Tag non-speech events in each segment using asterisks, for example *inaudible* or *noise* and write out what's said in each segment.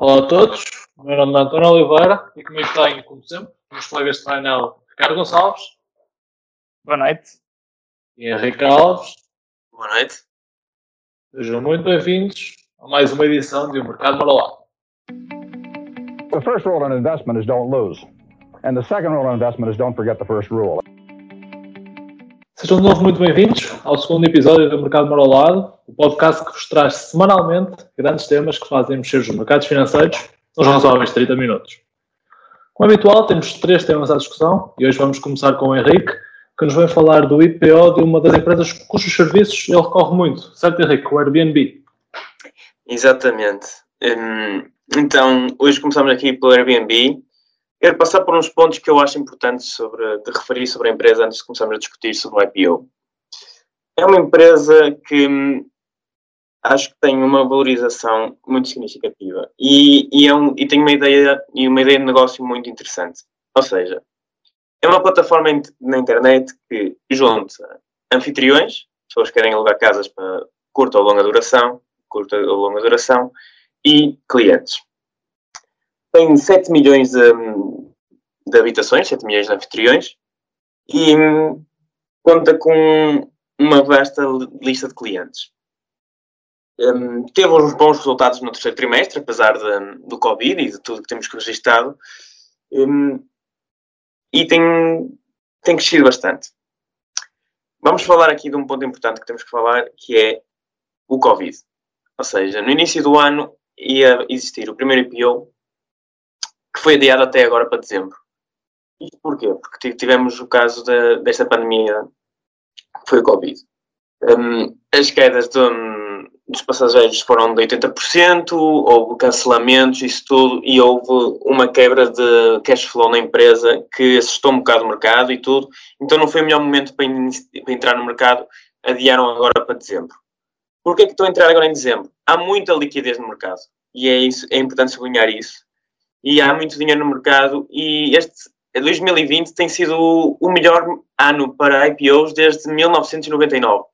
Olá a todos, o meu nome é António Oliveira e comigo tenho, como sempre, meus colegas de painel Ricardo Gonçalves. Boa noite. E Henrique Alves. Boa noite. Sejam muito bem-vindos a mais uma edição de O Mercado Marolado. The first rule in investment is don't lose. And the second rule in investment is don't forget the first rule. Sejam de novo muito bem-vindos ao segundo episódio do Mercado Marolado, o podcast que vos traz semanalmente grandes temas que fazem mexer os mercados financeiros nos razoáveis 30 minutos. Como habitual, temos três temas à discussão e hoje vamos começar com o Henrique, que nos vai falar do IPO de uma das empresas cujos serviços ele recorre muito, certo Henrique? O Airbnb. Exatamente. Hum, então, hoje começamos aqui pelo Airbnb Quero passar por uns pontos que eu acho importantes sobre, de referir sobre a empresa antes de começarmos a discutir sobre o IPO. É uma empresa que hum, acho que tem uma valorização muito significativa e, e, é um, e tem uma ideia e uma ideia de negócio muito interessante. Ou seja, é uma plataforma na internet que junta anfitriões, pessoas que querem alugar casas para curta ou longa duração, curta ou longa duração, e clientes tem 7 milhões de, de habitações, 7 milhões de anfitriões, e hum, conta com uma vasta lista de clientes. Um, teve uns bons resultados no terceiro trimestre, apesar de, do Covid e de tudo que temos registado, um, e tem, tem crescido bastante. Vamos falar aqui de um ponto importante que temos que falar, que é o Covid. Ou seja, no início do ano ia existir o primeiro IPO que foi adiado até agora para dezembro. Isto porquê? Porque tivemos o caso de, desta pandemia, que foi o Covid. Um, as quedas de, um, dos passageiros foram de 80%, houve cancelamentos, isso tudo, e houve uma quebra de cash flow na empresa que assustou um bocado o mercado e tudo. Então não foi o melhor momento para, para entrar no mercado, adiaram agora para dezembro. Porquê que estou a entrar agora em dezembro? Há muita liquidez no mercado e é, isso, é importante sublinhar isso e há muito dinheiro no mercado e este 2020 tem sido o melhor ano para IPOs desde 1999.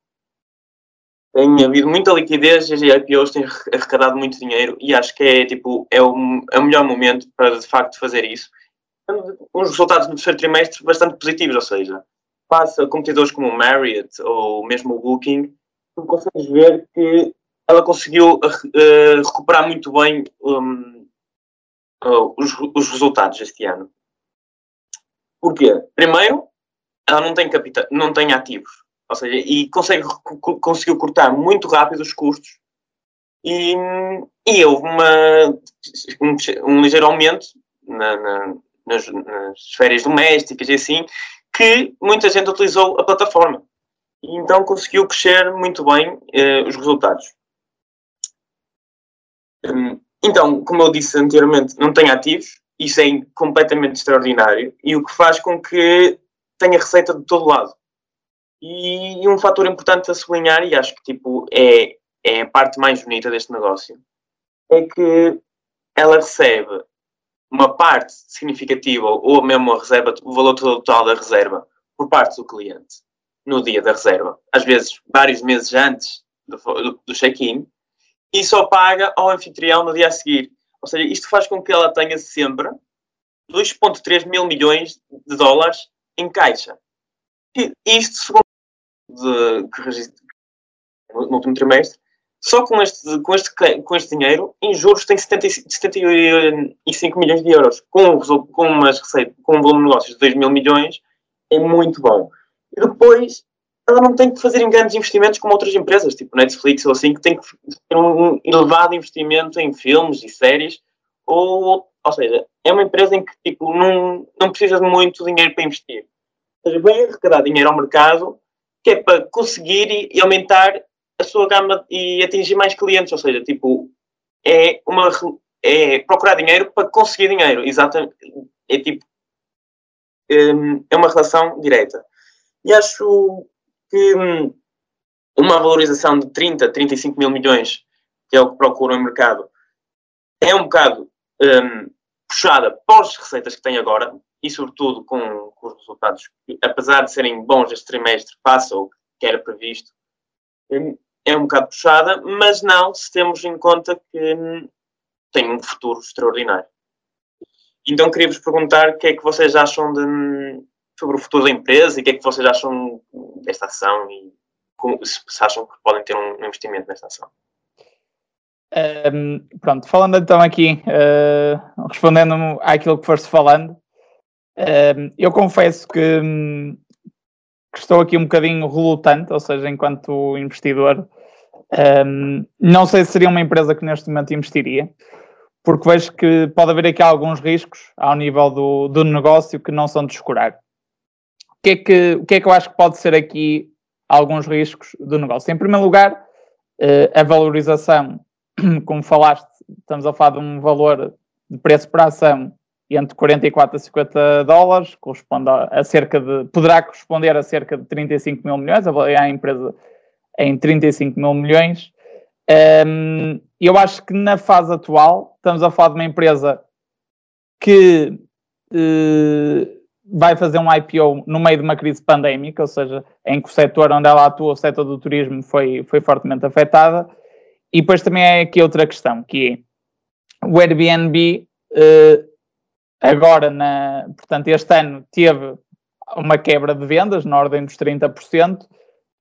Tem havido muita liquidez e as IPOs têm arrecadado muito dinheiro e acho que é, tipo, é, o, é o melhor momento para de facto fazer isso. Uns resultados no terceiro trimestre bastante positivos, ou seja, passa competidores como o Marriott ou mesmo o Booking, tu consegues ver que ela conseguiu uh, recuperar muito bem um, uh, os, os resultados este ano. Porquê? Primeiro, ela não tem capital, não tem ativos. Ou seja, e consegue, conseguiu cortar muito rápido os custos e, e houve uma, um, um ligeiro aumento na, na, nas, nas férias domésticas e assim, que muita gente utilizou a plataforma. E então conseguiu crescer muito bem eh, os resultados. Um, então, como eu disse anteriormente, não tem ativos, isso é completamente extraordinário e o que faz com que tenha receita de todo lado. E um fator importante a sublinhar, e acho que tipo, é, é a parte mais bonita deste negócio, é que ela recebe uma parte significativa ou mesmo a reserva, o valor total da reserva por parte do cliente no dia da reserva, às vezes vários meses antes do, do, do check-in, e só paga ao anfitrião no dia a seguir. Ou seja, isto faz com que ela tenha sempre 2,3 mil milhões de dólares em caixa. E isto, segundo de, que no último trimestre, só com este, com, este, com este dinheiro, em juros, tem 70, 75 milhões de euros. Com, com, umas receitas, com um volume de negócios de 2 mil milhões, é muito bom. E depois, ela não tem que fazer grandes investimentos como outras empresas, tipo Netflix ou assim, que tem que ter um elevado investimento em filmes e séries, ou, ou seja, é uma empresa em que tipo, não, não precisa de muito dinheiro para investir. Ou seja, vem arrecadar dinheiro ao mercado que é para conseguir e, e aumentar a sua gama e atingir mais clientes, ou seja, tipo, é uma é procurar dinheiro para conseguir dinheiro, exatamente, é tipo, hum, é uma relação direta. E acho que hum, uma valorização de 30, 35 mil milhões, que é o que procuram no mercado, é um bocado um, puxada pós receitas que tem agora e, sobretudo, com, com, os resultados que, apesar de serem bons este trimestre, passa o que era previsto, hum, é um bocado puxada, mas não se temos em conta que hum, tem um futuro extraordinário. Então queria-vos perguntar o que é que vocês acham de, sobre o futuro da empresa e o que é que vocês acham desta ação e como, se acham que podem ter um investimento nesta ação. Um, pronto, falando então aqui, uh, respondendo àquilo que foste falando, um, eu confesso que, um, que, estou aqui um bocadinho relutante, ou seja, enquanto investidor, não sei se seria uma empresa que neste momento investiria, porque vejo que pode haver aqui alguns riscos ao nível do, do negócio que não são de escurar. Que, é que, o que é que eu acho que pode ser aqui alguns riscos do negócio? Em primeiro lugar, uh, a valorização *clears throat* como falaste, estamos a falar de um valor de preço por ação entre 44 a 50 dólares, corresponde a, cerca de, poderá corresponder a cerca de 35 mil milhões, avaliar a empresa em 35 mil milhões. Um, eu acho que na fase atual estamos a falar de uma empresa que uh, vai fazer um IPO no meio de uma crise pandémica, ou seja, em que o setor onde ela atua, o setor do turismo, foi, foi fortemente afetado e depois também é aqui outra questão, que é o Airbnb uh, agora, na, portanto, este ano teve uma quebra de vendas na ordem dos 30%. Uh,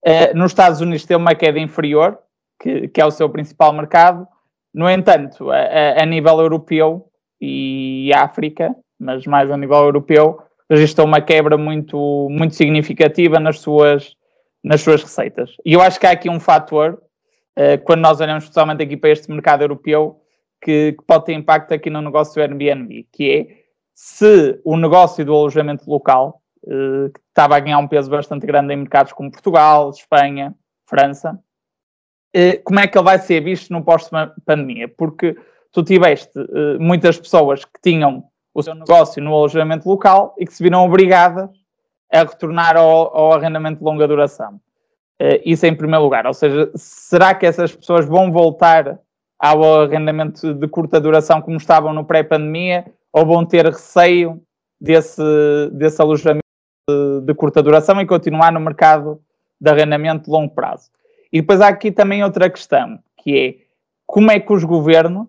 eh, nos Estados Unidos teve uma queda inferior, que, que é o seu principal mercado. No entanto, a, a, nível europeu e África, mas mais a nível europeu, registrou uma quebra muito, muito significativa nas suas, nas suas receitas. E eu acho que há aqui um fator eh, quando nós olhamos especialmente aqui para este mercado europeu, que, que, pode ter impacto aqui no negócio do Airbnb, que é se o negócio do alojamento local, uh, que estava a ganhar um peso bastante grande em mercados como Portugal, Espanha, França, uh, como é que ele vai ser visto no pós-pandemia? Porque tu tiveste muitas pessoas que tinham o seu negócio no alojamento local e que se viram obrigadas a retornar ao, ao arrendamento de longa duração. Uh, isso em primeiro lugar. Ou seja, será que essas pessoas vão voltar ao arrendamento de curta duração como estavam no pré-pandemia ou vão ter receio desse, desse alojamento de, de, curta duração e continuar no mercado de arrendamento de longo prazo? E depois há aqui também outra questão, que é como é que os governos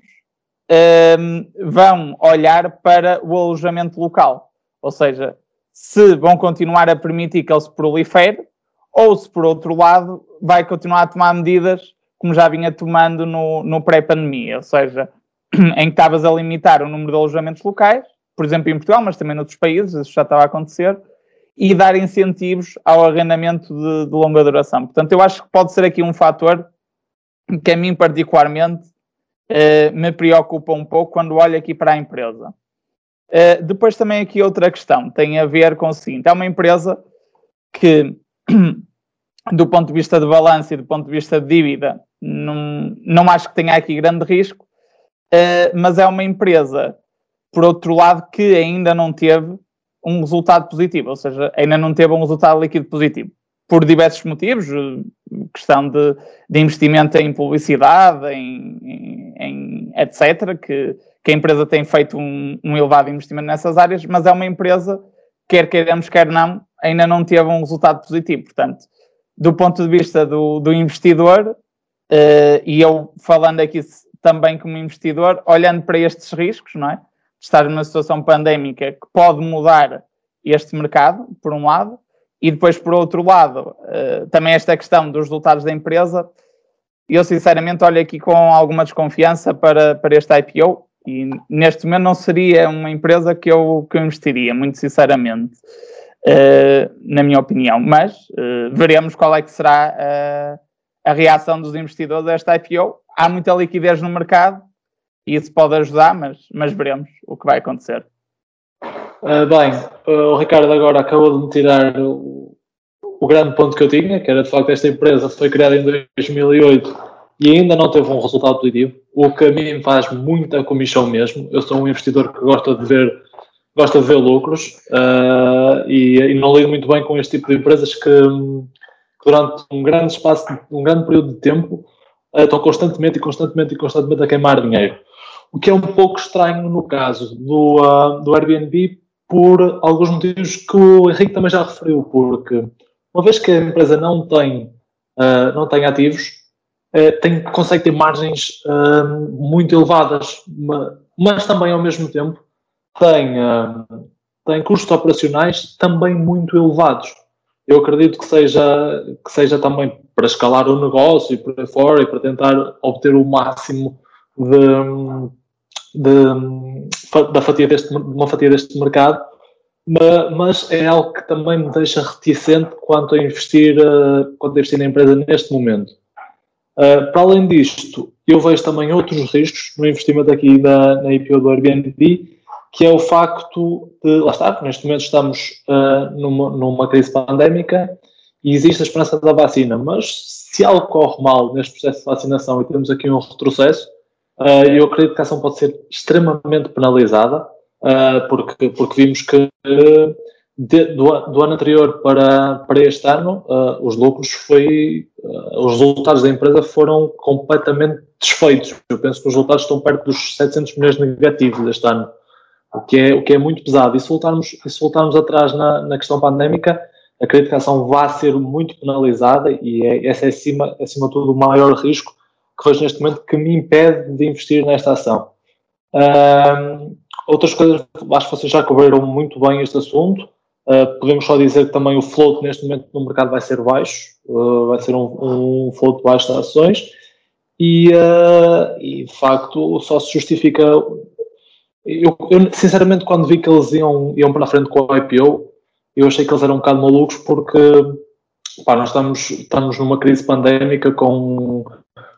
ehm, vão olhar para o alojamento local? Ou seja, se vão continuar a permitir que ele se prolifere ou se por outro lado vai continuar a tomar medidas como já vinha tomando no, no pré-pandemia, ou seja, *clears throat* em que estavas a limitar o número de alojamentos locais, por exemplo em Portugal, mas também noutros países, isso já estava a acontecer, e dar incentivos ao arrendamento de, de longa duração. Portanto, eu acho que pode ser aqui um fator que a mim particularmente eh, me preocupa um pouco quando olho aqui para a empresa. Eh, depois também aqui outra questão, tem a ver com o seguinte, é uma empresa que *clears throat* do ponto de vista de balanço e do ponto de vista de dívida, não, não acho que tenha aqui grande risco, uh, mas é uma empresa, por outro lado, que ainda não teve um resultado positivo, ou seja, ainda não teve um resultado líquido positivo, por diversos motivos, questão de, de investimento em publicidade, em, em etc., que, que, a empresa tem feito um, um elevado investimento nessas áreas, mas é uma empresa, quer queiramos, quer não, ainda não teve um resultado positivo. Portanto, do ponto de vista do, do investidor, uh, e eu falando aqui também como investidor, olhando para estes riscos, não é? Estar numa situação pandémica que pode mudar este mercado, por um lado, e depois, por outro lado, uh, também esta questão dos resultados da empresa, eu sinceramente olho aqui com alguma desconfiança para, para este IPO e neste momento não seria uma empresa que eu, que eu investiria, muito sinceramente. Uh, na minha opinião. Mas uh, veremos qual é que será uh, a reação dos investidores a esta IPO. Há muita liquidez no mercado e isso pode ajudar, mas, mas veremos o que vai acontecer. bem, o Ricardo agora acabou de me tirar o, o, grande ponto que eu tinha, que era de facto esta empresa foi criada em 2008 e ainda não teve um resultado positivo, o que a mim faz muita comissão mesmo. Eu sou um investidor que gosta de ver gosta de ver lucros uh, e, e, não lido muito bem com este tipo de empresas que, que durante um grande espaço, um grande período de tempo, uh, estão constantemente e constantemente e constantemente a queimar dinheiro. O que é um pouco estranho no caso do, uh, do Airbnb por alguns motivos que o Henrique também já referiu, porque uma vez que a empresa não tem, não tem ativos, tem, consegue ter margens muito elevadas, mas, também ao mesmo tempo tem, tem custos operacionais também muito elevados. Eu acredito que seja, que seja também para escalar o negócio e por aí fora e para tentar obter o máximo de, de, da fatia deste, de uma fatia deste mercado, mas é algo que também me deixa reticente quanto a investir, eh, quanto a investir na empresa neste momento. Uh, para além disto, eu vejo também outros riscos no investimento aqui da, na IPO do Airbnb, que é o facto de, lá está, neste momento estamos uh, numa, numa crise pandémica e existe a esperança da vacina, mas se algo corre mal neste processo de vacinação e temos aqui um retrocesso, eu acredito que a ação pode ser extremamente penalizada, uh, porque, porque vimos que de, do, do, ano anterior para, para este ano, os lucros foi, os resultados da empresa foram completamente desfeitos. Eu penso que os resultados estão perto dos 700 milhões negativos este ano o que é, o que é muito pesado. E se voltarmos, e se voltarmos atrás na, na questão pandémica, acredito que a ação vai ser muito penalizada e é, esse é, acima, acima de tudo, o maior risco que vejo neste momento que me impede de investir nesta ação. Um, outras coisas, acho que vocês já cobriram muito bem este assunto. Uh, podemos só dizer que também o float neste momento no mercado vai ser baixo, uh, vai ser um, um float baixo de ações e, uh, e de facto só se justifica eu, eu, sinceramente, quando vi que eles iam, iam para a frente com a IPO, eu achei que eles eram um bocado malucos porque pá, nós estamos, estamos numa crise pandémica com,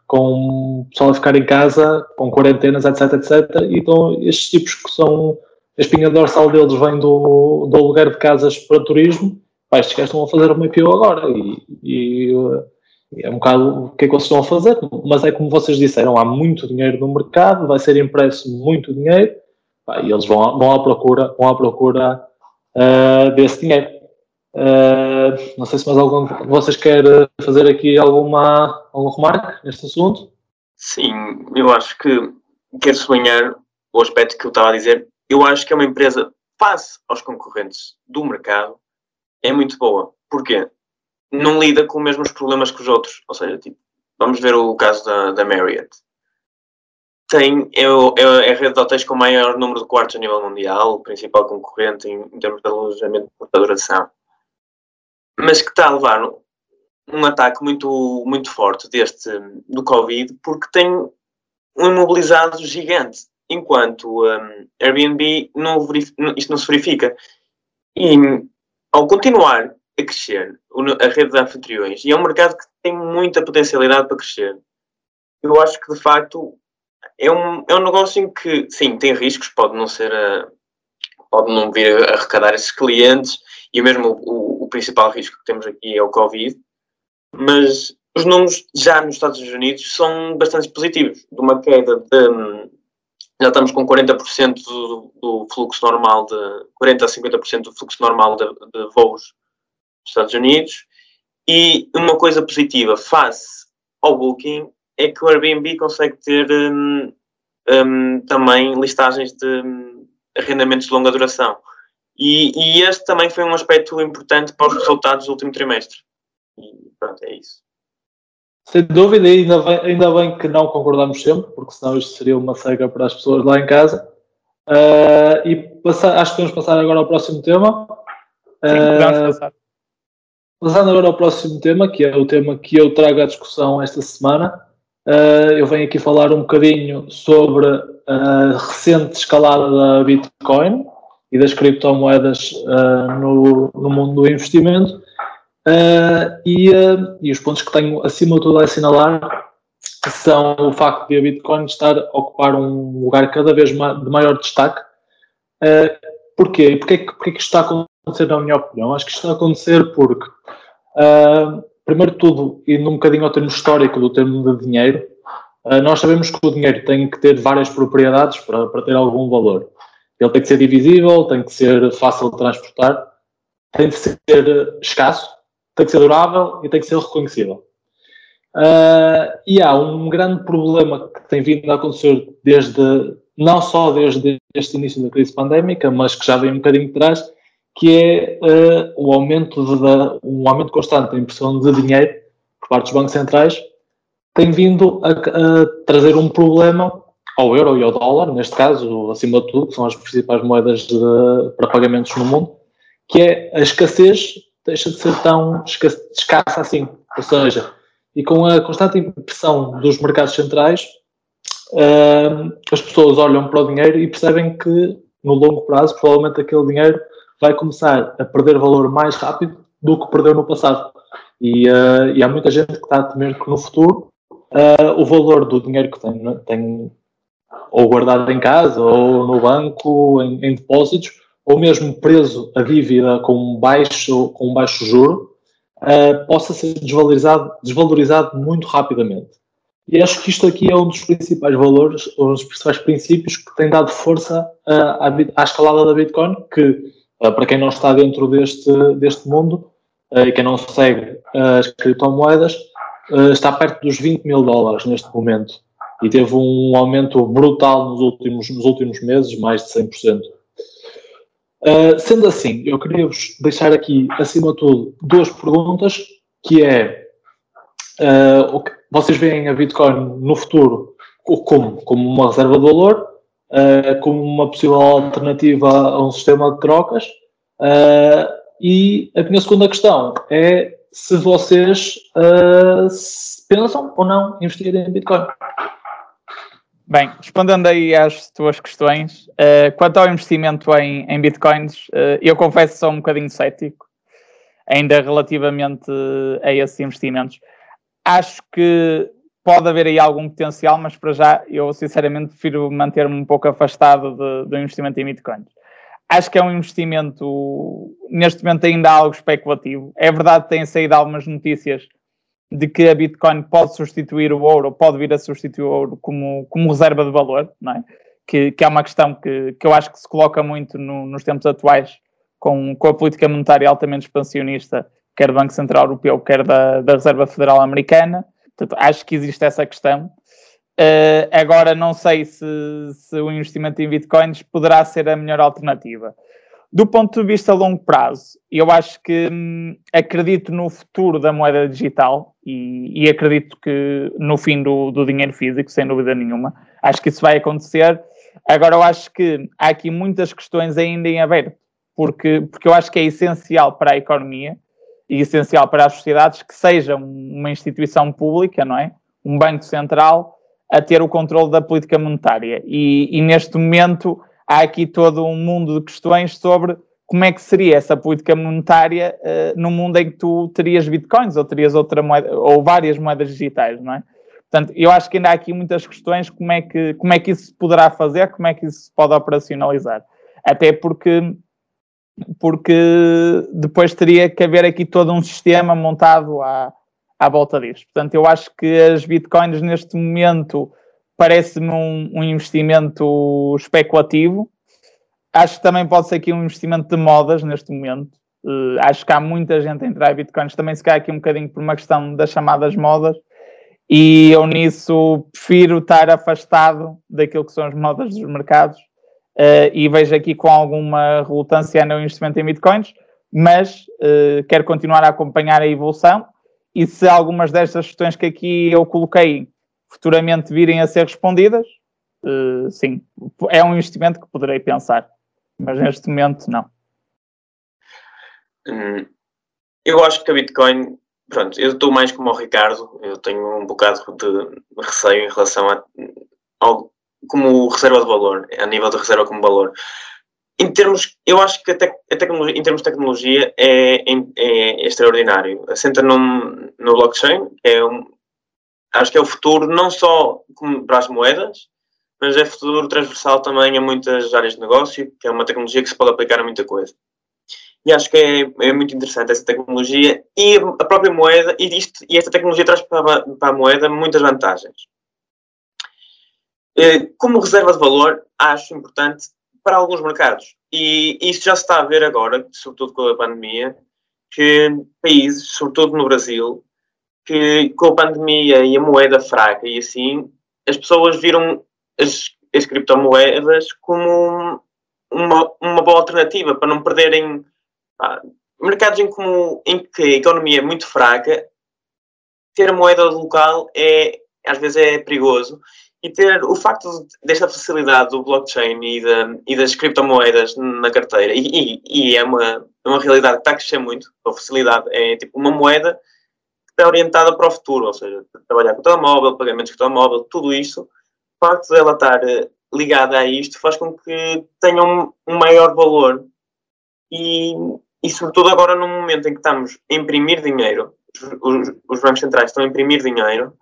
com pessoal a ficar em casa, com quarentenas, etc, etc. Então estes tipos que são a espinha dorsal deles vem do, do aluguer de casas para turismo, pá, estes gajos estão a fazer uma IPO agora e, e, é um bocado o que é que eles estão a fazer, mas é como vocês disseram, há muito dinheiro no mercado, vai ser impresso muito dinheiro e eles vão, vão à procura, vão à procura uh, desse dinheiro. Uh, não sei se mais algum de vocês quer fazer aqui alguma, algum remarque neste assunto. Sim, eu acho que quero sublinhar o aspecto que eu estava a dizer. Eu acho que é uma empresa, face aos concorrentes do mercado, é muito boa. Porquê? Não lida com os mesmos problemas que os outros. Ou seja, tipo, vamos ver o caso da, da Marriott tem, é, é, é, a rede de hotéis com maior número de quartos a nível mundial, o principal concorrente em, em termos de alojamento de curta duração, mas que está a levar um, ataque muito, muito forte deste, do Covid, porque tem um imobilizado gigante, enquanto um, Airbnb não isto não se verifica. E ao continuar a crescer a rede de anfitriões, e é um mercado que tem muita potencialidade para crescer, eu acho que de facto é um, é um negócio em que, sim, tem riscos, pode não ser a, pode não vir a arrecadar esses clientes e mesmo o, o, principal risco que temos aqui é o Covid, mas os números já nos Estados Unidos são bastante positivos, de uma queda de já estamos com 40% do, do, fluxo normal de 40 a 50% do fluxo normal de, de voos dos Estados Unidos e uma coisa positiva face ao Booking é que o Airbnb consegue ter um, um, também listagens de um, arrendamentos de longa duração. E, e, este também foi um aspecto importante para os resultados do último trimestre. E pronto, é isso. Sem dúvida, ainda bem, ainda bem que não concordamos sempre, porque senão isto seria uma cega para as pessoas lá em casa. Uh, e passar, acho que vamos passar agora ao próximo tema. Sim, vamos passar. Passando agora ao próximo tema, que é o tema que eu trago à discussão esta semana, Uh, eu venho aqui falar um bocadinho sobre a recente escalada da Bitcoin e das criptomoedas uh, no, no, mundo do investimento uh, e, e, os pontos que tenho acima de tudo a assinalar são o facto de a Bitcoin estar a ocupar um lugar cada vez de maior destaque. porquê? Porquê, porquê que isto está a acontecer, na minha opinião? Acho que isto está a acontecer porque primeiro de tudo, e num bocadinho ao termo histórico do termo de dinheiro, uh, nós sabemos que o dinheiro tem que ter várias propriedades para, para ter algum valor. Ele tem que ser divisível, tem que ser fácil de transportar, tem que ser escasso, tem que ser durável e tem que ser reconhecível. Uh, e há um grande problema que tem vindo a acontecer desde, não só desde este início da crise pandémica, mas que já vem um bocadinho de trás, que é uh, o aumento de, um aumento constante da impressão de dinheiro por parte dos bancos centrais, tem vindo a, a, trazer um problema ao euro e ao dólar, neste caso, acima de tudo, que são as principais moedas de, para pagamentos no mundo, que é a escassez deixa de ser tão escassa assim. Ou seja, e com a constante impressão dos mercados centrais, uh, as pessoas olham para o dinheiro e percebem que no longo prazo, provavelmente aquele dinheiro vai começar a perder valor mais rápido do que perdeu no passado. E, uh, e há muita gente que está a temer que no futuro uh, o valor do dinheiro que tem, né, tem ou guardado em casa ou no banco, em, em, depósitos, ou mesmo preso a dívida com baixo, com baixo juro, uh, possa ser desvalorizado, desvalorizado muito rapidamente. E acho que isto aqui é um dos principais valores, um dos principais princípios que tem dado força à, escalada da Bitcoin, que para quem não está dentro deste, deste mundo e quem não segue as criptomoedas, uh, está perto dos 20 mil dólares neste momento e teve um aumento brutal nos últimos, nos últimos meses, mais de 100%. Uh, eh, sendo assim, eu queria-vos deixar aqui, acima de tudo, duas perguntas, que é uh, vocês veem a Bitcoin no futuro como, como uma reserva de valor, uh, como uma possível alternativa a um sistema de trocas, e a minha segunda questão é se vocês se pensam ou não investir em Bitcoin. Bem, respondendo aí às tuas questões, uh, quanto ao investimento em, em Bitcoins, uh, eu confesso que sou um bocadinho cético, ainda relativamente a esses investimentos. Acho que pode haver aí algum potencial, mas para já eu sinceramente prefiro manter-me um pouco afastado do investimento em Bitcoins acho que é um investimento, neste momento ainda algo especulativo. É verdade que têm saído algumas notícias de que a Bitcoin pode substituir o ouro, pode vir a substituir o ouro como, como reserva de valor, não é? Que, que é uma questão que, que eu acho que se coloca muito no, nos tempos atuais com, com a política monetária altamente expansionista, quer do Banco Central Europeu, quer da, da Reserva Federal Americana. Portanto, acho que existe essa questão. Uh, agora não sei se, se, o investimento em bitcoins poderá ser a melhor alternativa. Do ponto de vista a longo prazo, eu acho que hum, acredito no futuro da moeda digital e, acredito que no fim do, do, dinheiro físico, sem dúvida nenhuma. Acho que isso vai acontecer. Agora, eu acho que há aqui muitas questões ainda em aberto, porque, porque eu acho que é essencial para a economia e essencial para as sociedades que seja uma instituição pública, não é? Um banco central a ter o controle da política monetária. E, e, neste momento há aqui todo um mundo de questões sobre como é que seria essa política monetária uh, no mundo em que tu terias bitcoins ou terias outra moeda ou várias moedas digitais, não é? Portanto, eu acho que ainda há aqui muitas questões como é que, como é que isso se poderá fazer, como é que isso se pode operacionalizar. Até porque, porque depois teria que haver aqui todo um sistema montado à, à volta disto. Portanto, eu acho que as bitcoins neste momento parece-me um, um, investimento especulativo. Acho que também pode ser aqui um investimento de modas neste momento. Uh, acho que há muita gente a entrar em bitcoins, também se cai aqui um bocadinho por uma questão das chamadas modas. E eu nisso prefiro estar afastado daquilo que são as modas dos mercados uh, e vejo aqui com alguma relutância no investimento em bitcoins, mas uh, quero continuar a acompanhar a evolução e se algumas destas questões que aqui eu coloquei futuramente virem a ser respondidas, sim, é um investimento que poderei pensar, mas neste momento não. Hum, eu acho que a Bitcoin, pronto, eu estou mais como o Ricardo, eu tenho um bocado de receio em relação a, ao como reserva de valor, a nível de reserva como valor em termos, eu acho que a, tec, a tecnologia, em termos de tecnologia é, é, é extraordinário. Assenta num, no blockchain, é um, acho que é o futuro não só para as moedas, mas é futuro transversal também a muitas áreas de negócio, que é uma tecnologia que se pode aplicar a muita coisa. E acho que é, é muito interessante essa tecnologia e a própria moeda, e, isto, e esta tecnologia traz para, para a moeda muitas vantagens. Eh, como reserva de valor, acho importante para alguns mercados. E isso já se está a ver agora, sobretudo com a pandemia, que países, sobretudo no Brasil, que com a pandemia e a moeda fraca e assim, as pessoas viram as, as criptomoedas como uma, uma boa alternativa para não perderem pá, mercados em, como, em que a economia é muito fraca, ter a moeda local é, às vezes é perigoso. E ter o facto desta facilidade do blockchain e, e das criptomoedas na carteira, e, e, e, é uma, uma realidade que está a crescer muito, a facilidade é tipo uma moeda que está orientada para o futuro, ou seja, trabalhar com o telemóvel, pagamentos com o telemóvel, tudo isso, facto dela estar eh, ligada a isto faz com que tenha um, um maior valor e, e, sobretudo agora num momento em que estamos a imprimir dinheiro, os, os bancos centrais estão a imprimir dinheiro,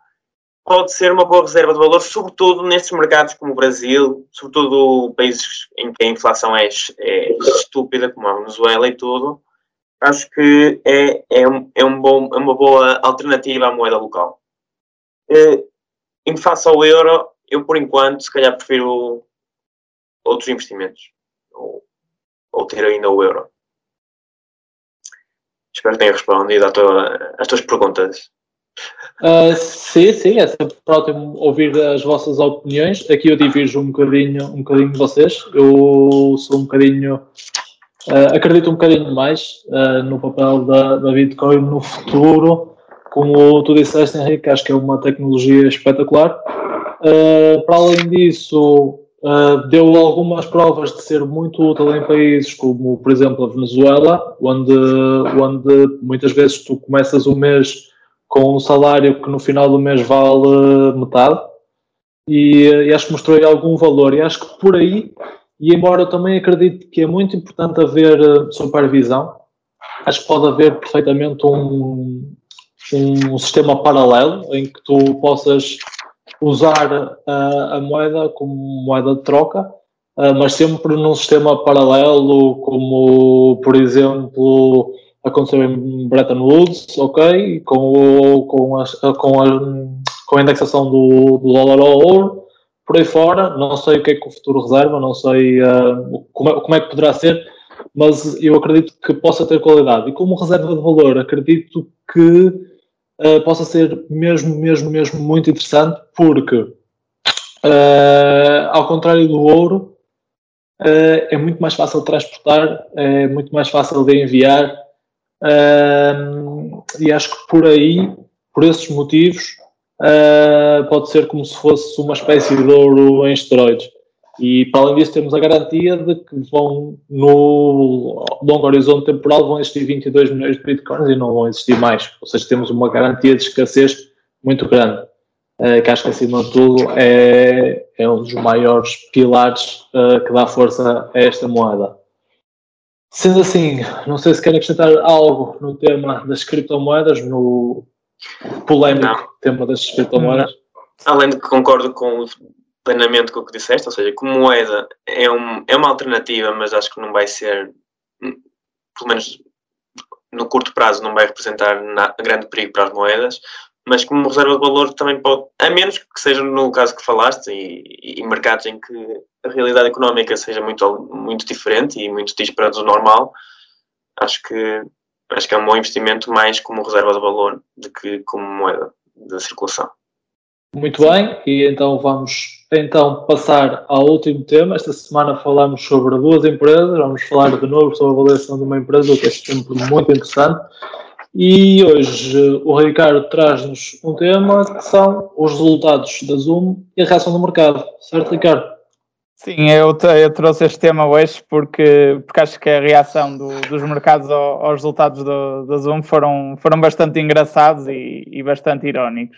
pode ser uma boa reserva de valor, sobretudo nestes mercados como o Brasil, sobretudo países em que a inflação é, é estúpida, como a Venezuela e tudo. Acho que é, é, um, é, um bom, é uma boa alternativa à moeda local. Eh, em face ao euro, eu por enquanto, se calhar, prefiro outros investimentos. Ou, ou ter ainda o euro. Espero que tenha respondido tua, às tuas perguntas. Uh, sim, sim, é sempre ótimo ouvir as vossas opiniões. Aqui eu divirjo um bocadinho, um bocadinho de vocês. Eu sou um bocadinho, uh, acredito um bocadinho mais uh, no papel da, da Bitcoin no futuro. Como tu disseste, Henrique, acho que é uma tecnologia espetacular. Para além disso, deu algumas provas de ser muito útil em países como, por exemplo, a Venezuela, onde, onde muitas vezes tu começas o mês com um salário que no final do mês vale metade. E, e, acho que mostrou algum valor. E acho que por aí e embora eu também acredito que é muito importante haver eh, supervisão acho que pode haver perfeitamente um, um sistema paralelo em que tu possas usar a, moeda como moeda de troca mas sempre num sistema paralelo como por exemplo aconteceu em Bretton Woods, ok, com, o, com, a, com, a, com a indexação do, do dólar ao ouro, por aí fora, não sei o que é que o futuro reserva, não sei uh, como, é, como é que poderá ser, mas eu acredito que possa ter qualidade. E como reserva de valor, acredito que uh, possa ser mesmo, mesmo, mesmo muito interessante, porque, uh, ao contrário do ouro, é muito mais fácil de transportar, é muito mais fácil de enviar, Uh, e acho que por aí, por esses motivos, uh, pode ser como se fosse uma espécie de ouro em esteroides. E para além disso, temos a garantia de que vão, no longo horizonte temporal, vão existir 22 milhões de bitcoins e não vão existir mais. Ou seja, temos uma garantia de escassez muito grande, uh, que acho que acima de tudo é, é um dos maiores pilares uh, que dá força a esta moeda. Sendo assim, não sei se querem acrescentar algo no tema das criptomoedas, no polémico não. tema das criptomoedas. Além de que concordo com plenamente com o que disseste, ou seja, como moeda é, um, é uma alternativa, mas acho que não vai ser, pelo menos no curto prazo, não vai representar na, grande perigo para as moedas, mas como reserva de valor também pode, a menos que seja no caso que falaste e, e mercados em que a realidade económica seja muito, muito diferente e muito disparada do normal, acho que, acho que é um bom investimento mais como reserva de valor do que como moeda de circulação. Muito bem, e então vamos então passar ao último tema. Esta semana falamos sobre duas empresas, vamos falar de novo sobre a avaliação de uma empresa, que é sempre muito interessante. E hoje o Ricardo traz-nos um tema que são os resultados da Zoom e a reação do mercado, certo, Ricardo? Sim, eu, eu, trouxe este tema hoje porque, porque acho que a reação do, dos mercados ao, aos resultados do, do, Zoom foram, foram bastante engraçados e, e bastante irónicos.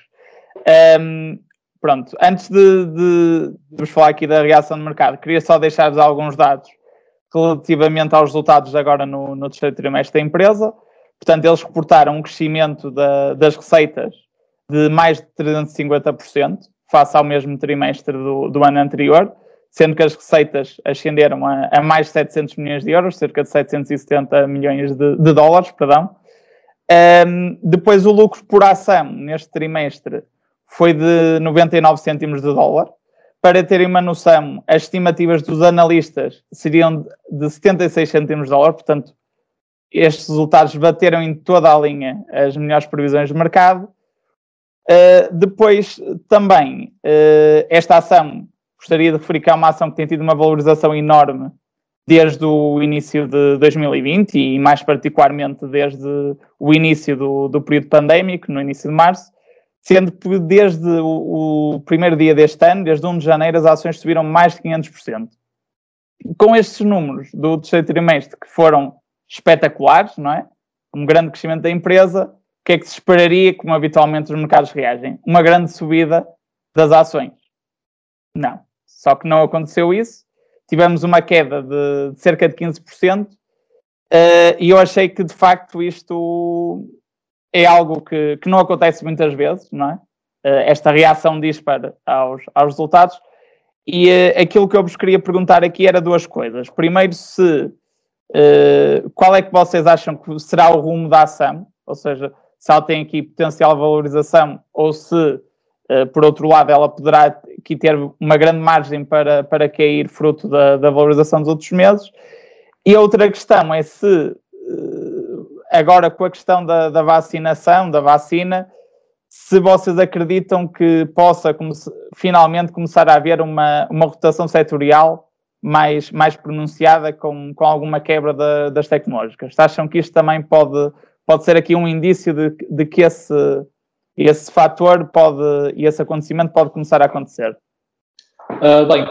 Um, pronto, antes de, de, de, vos falar aqui da reação do mercado, queria só deixar-vos alguns dados relativamente aos resultados agora no, no terceiro trimestre da empresa. Portanto, eles reportaram um crescimento da, das receitas de mais de 350% face ao mesmo trimestre do, do ano anterior sendo que as receitas ascenderam a, a, mais de 700 milhões de euros, cerca de 770 milhões de, de dólares, perdão. Um, depois o lucro por ação neste trimestre foi de 99 cêntimos de dólar. Para terem uma noção, as estimativas dos analistas seriam de 76 cêntimos de dólar, portanto, estes resultados bateram em toda a linha as melhores previsões de mercado. Uh, depois, também, uh, esta ação gostaria de referir que é uma ação que tem tido uma valorização enorme desde o início de 2020 e mais particularmente desde o início do, do período pandémico, no início de março, sendo que desde o, o, primeiro dia deste ano, desde 1 de janeiro, as ações subiram mais de 500%. Com estes números do terceiro trimestre que foram espetaculares, não é? Um grande crescimento da empresa, o que é que se esperaria como habitualmente os mercados reagem? Uma grande subida das ações. Não. Só que não aconteceu isso. Tivemos uma queda de, de cerca de 15%, uh, eh, e eu achei que de facto isto é algo que, que não acontece muitas vezes, não é? Uh, esta reação dispara aos, aos resultados. E uh, aquilo que eu vos queria perguntar aqui era duas coisas. Primeiro, se qual é que vocês acham que será o rumo da ação, ou seja, se ela tem aqui potencial valorização ou se eh, por outro lado, ela poderá aqui ter uma grande margem para, para cair fruto da, da valorização dos outros meses. E a outra questão é se, eh, agora com a questão da, da vacinação, da vacina, se vocês acreditam que possa come finalmente começar a haver uma, uma rotação setorial mais, mais pronunciada com, com alguma quebra da, das tecnológicas. Acham que isto também pode, pode ser aqui um indício de, de que esse esse fator pode, e esse acontecimento pode começar a acontecer? Uh, bem,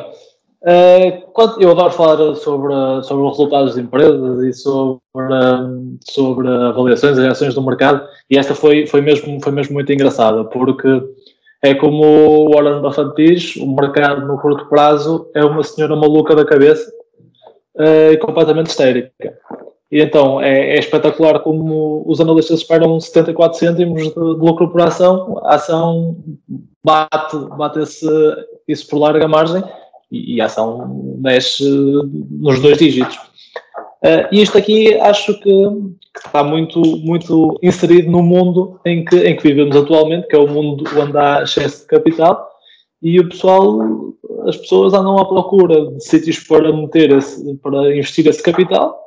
eu adoro falar sobre, sobre os resultados de empresas e sobre, sobre avaliações e ações do mercado, e esta foi, foi, mesmo, foi mesmo muito engraçada, porque é como o Warren Buffett diz, o mercado no curto prazo é uma senhora maluca da cabeça uh, e completamente histérica. E então é, é, espetacular como os analistas esperam 74 cêntimos de, de lucro por ação, a ação bate, bate esse, isso por larga margem e, a ação desce nos dois dígitos. Uh, isto aqui acho que, que, está muito, muito inserido no mundo em que, em que vivemos atualmente, que é o mundo onde há excesso de capital, e o pessoal, as pessoas andam à procura de sítios para meter esse, para investir esse capital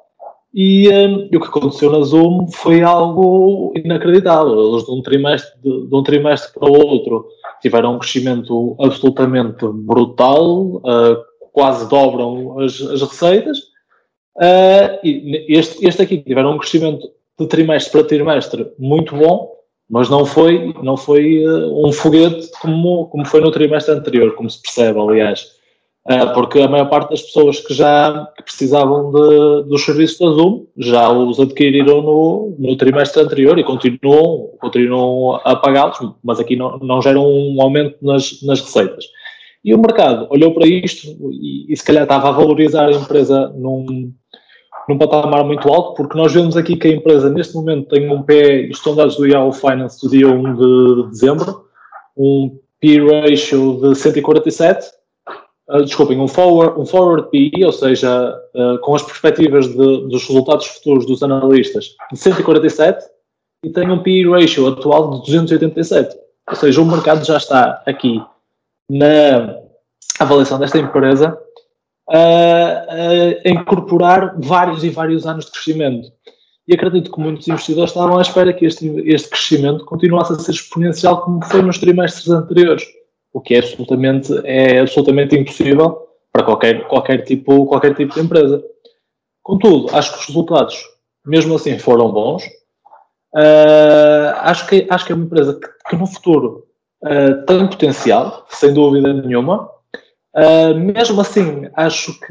e, um, e, o que aconteceu na Zoom foi algo inacreditável. Eles, de um trimestre, de, de um trimestre para o outro, tiveram um crescimento absolutamente brutal, uh, quase dobram as, as receitas. Uh, e este, este aqui tiveram um crescimento de trimestre para trimestre muito bom, mas não foi, não foi uh, um foguete como, como foi no trimestre anterior, como se percebe, aliás. Ah, porque a maior parte das pessoas que já precisavam de, dos serviços da Zoom já os adquiriram no, no trimestre anterior e continuam, continuam a pagá-los, mas aqui não, não geram um aumento nas, nas receitas. E o mercado olhou para isto e, e se calhar estava a valorizar a empresa num, num patamar muito alto, porque nós vemos aqui que a empresa neste momento tem um pé, isto são dados do Yahoo Finance do dia 1 de dezembro, um P ratio de 147, uh, desculpem, um forward, um forward PE, ou seja, uh, com as perspectivas de, dos resultados futuros dos analistas, de 147 e tem um PE ratio atual de 287. Ou seja, o mercado já está aqui na avaliação desta empresa a incorporar vários e vários anos de crescimento. E acredito que muitos investidores estavam à espera que este, este crescimento continuasse a ser exponencial como foi nos trimestres anteriores o que é absolutamente, é absolutamente impossível para qualquer, qualquer, tipo, qualquer tipo de empresa. Contudo, acho que os resultados, mesmo assim, foram bons. Uh, acho, que, acho que é uma empresa que, que no futuro uh, tem potencial, sem dúvida nenhuma. Uh, mesmo assim, acho que,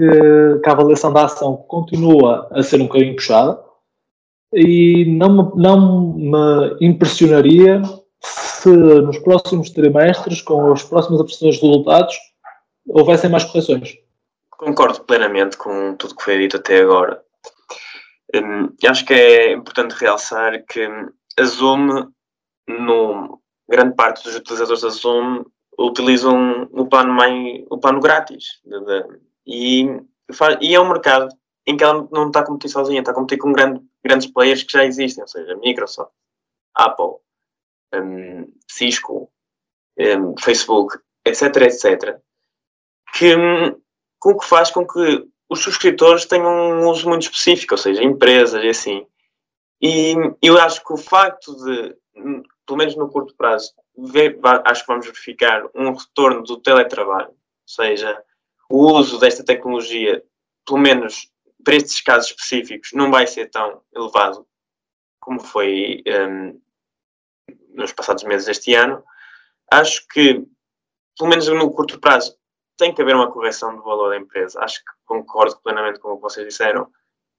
que, a avaliação da ação continua a ser um bocadinho puxada e não me, não me impressionaria se nos próximos trimestres, com as próximas apresentações de resultados, houvessem mais correções. Concordo plenamente com tudo que foi dito até agora. Hum, acho que é importante realçar que a Zoom, no, grande parte dos utilizadores da Zoom, utilizam o plano, mais, o plano grátis. De, de, e, e é um mercado em que ela não está a competir sozinha, está a competir com grande, grandes players que já existem, ou seja, Microsoft, Apple, um, Cisco, um, Facebook, etc, etc, que, com que faz com que os subscritores tenham um uso muito específico, ou seja, empresas e assim. E eu acho que o facto de, hum, pelo menos no curto prazo, ver, acho que vamos verificar um retorno do teletrabalho, ou seja, o uso desta tecnologia, pelo menos para estes casos específicos, não vai ser tão elevado como foi um, nos passados meses deste ano, Acho que, pelo menos no curto prazo, tem que haver uma correção do valor da empresa. Acho que concordo plenamente com o que vocês disseram.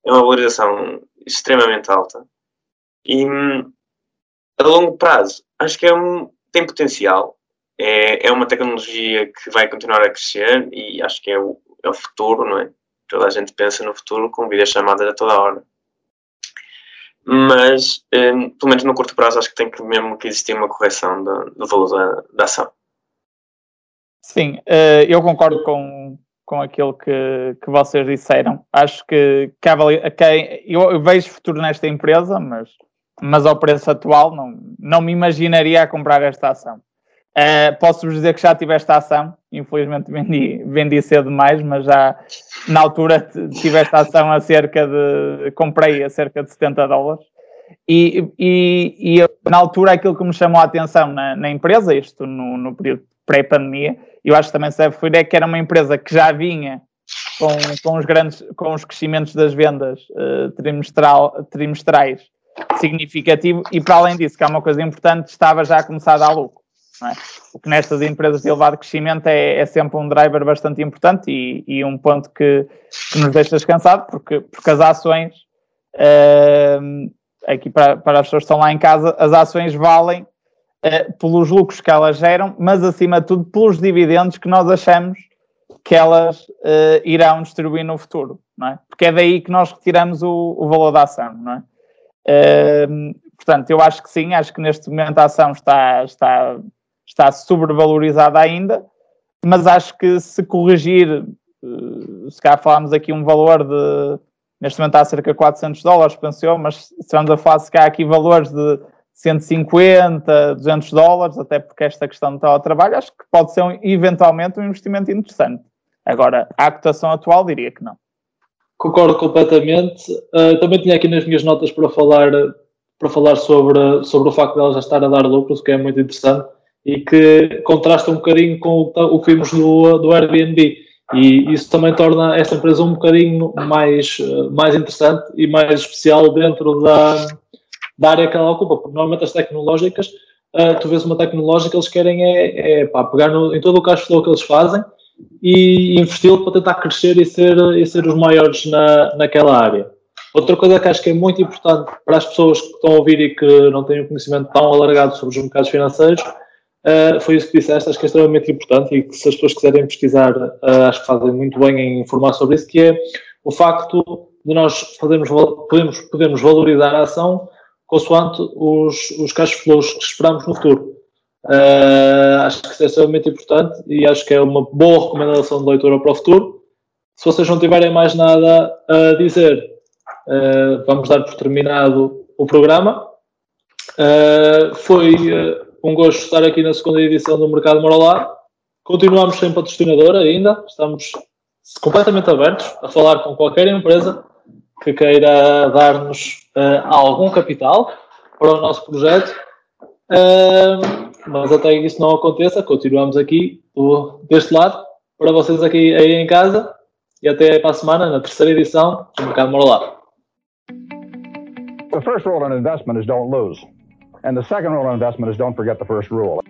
É uma valorização extremamente alta. E a longo prazo, acho que é um, tem potencial. É, é uma tecnologia que vai continuar a crescer e acho que é o, é o futuro, não é? Toda a gente pensa no futuro com videochamadas a toda hora. Mas, um, pelo menos no curto prazo, acho que tem que mesmo que existir uma correção do, do valor da, da ação. Sim, uh, eu concordo com, com aquilo que, que vocês disseram. Acho que, que, que eu, eu, vejo futuro nesta empresa, mas, mas ao preço atual não, não me imaginaria a comprar esta ação. Uh, Posso-vos dizer que já tive esta ação, infelizmente vendi, vendi cedo demais, mas já na altura tive esta ação a cerca de. comprei a cerca de 70 dólares. E, e, e na altura aquilo que me chamou a atenção na, na empresa, isto no, no período pré-pandemia, eu acho que também se deve referir, é que era uma empresa que já vinha com, com, os, grandes, com os crescimentos das vendas uh, trimestral, trimestrais significativo e para além disso, que é uma coisa importante, estava já a começar a dar lucro. É? O que nestas empresas de elevado crescimento é, é sempre um driver bastante importante e, e um ponto que, que, nos deixa descansado, porque, porque as ações, uh, aqui para, para as pessoas que estão lá em casa, as ações valem uh, pelos lucros que elas geram, mas acima de tudo pelos dividendos que nós achamos que elas uh, irão distribuir no futuro, não é? Porque é daí que nós retiramos o, o valor da ação, não é? Portanto, eu acho que sim, acho que neste momento a ação está, está, está sobrevalorizada ainda, mas acho que se corrigir, uh, se cá falarmos aqui um valor de, neste momento a cerca de 400 dólares, pensou, mas se vamos a falar se cá aqui valores de 150, 200 dólares, até porque esta questão do teletrabalho, acho que pode ser um, eventualmente um investimento interessante. Agora, a cotação atual diria que não. Concordo completamente. Uh, também tinha aqui nas minhas notas para falar, para falar sobre, sobre o facto de ela já estar a dar lucros, que é muito interessante, e que contrasta um bocadinho com o, que vimos do, do Airbnb. E isso também torna esta empresa um bocadinho mais, mais interessante e mais especial dentro da, da área que ela ocupa, porque normalmente as tecnológicas, uh, tu vês uma tecnológica, eles querem é, é pá, pegar no, em todo o cash flow que eles fazem e investi-lo para tentar crescer e ser, e ser os maiores na, naquela área. Outra coisa que acho que é muito importante para as pessoas que estão a ouvir e que não têm um conhecimento tão alargado sobre os mercados financeiros, uh, foi isso que disseste, acho que é extremamente importante e que se as pessoas quiserem pesquisar, uh, acho que fazem muito bem em informar sobre isso, que é o facto de nós fazermos, podemos, podemos valorizar a ação consoante os, os cash flows que esperamos no futuro. Uh, acho que isso é extremamente importante e acho que é uma boa recomendação de leitura para o futuro. Se vocês não tiverem mais nada a dizer, vamos dar por terminado o programa. Foi um gosto estar aqui na segunda edição do Mercado Moralado. Continuamos sem patrocinador ainda, estamos completamente abertos a falar com qualquer empresa que queira dar-nos uh, algum capital para o nosso projeto. Uh, mas até que isso não aconteça, continuamos aqui deste lado para vocês aqui aí em casa e até para a semana na terceira edição do Mercado Moralado. The first rule in investment is don't lose. And the second rule of investment is don't forget the first rule.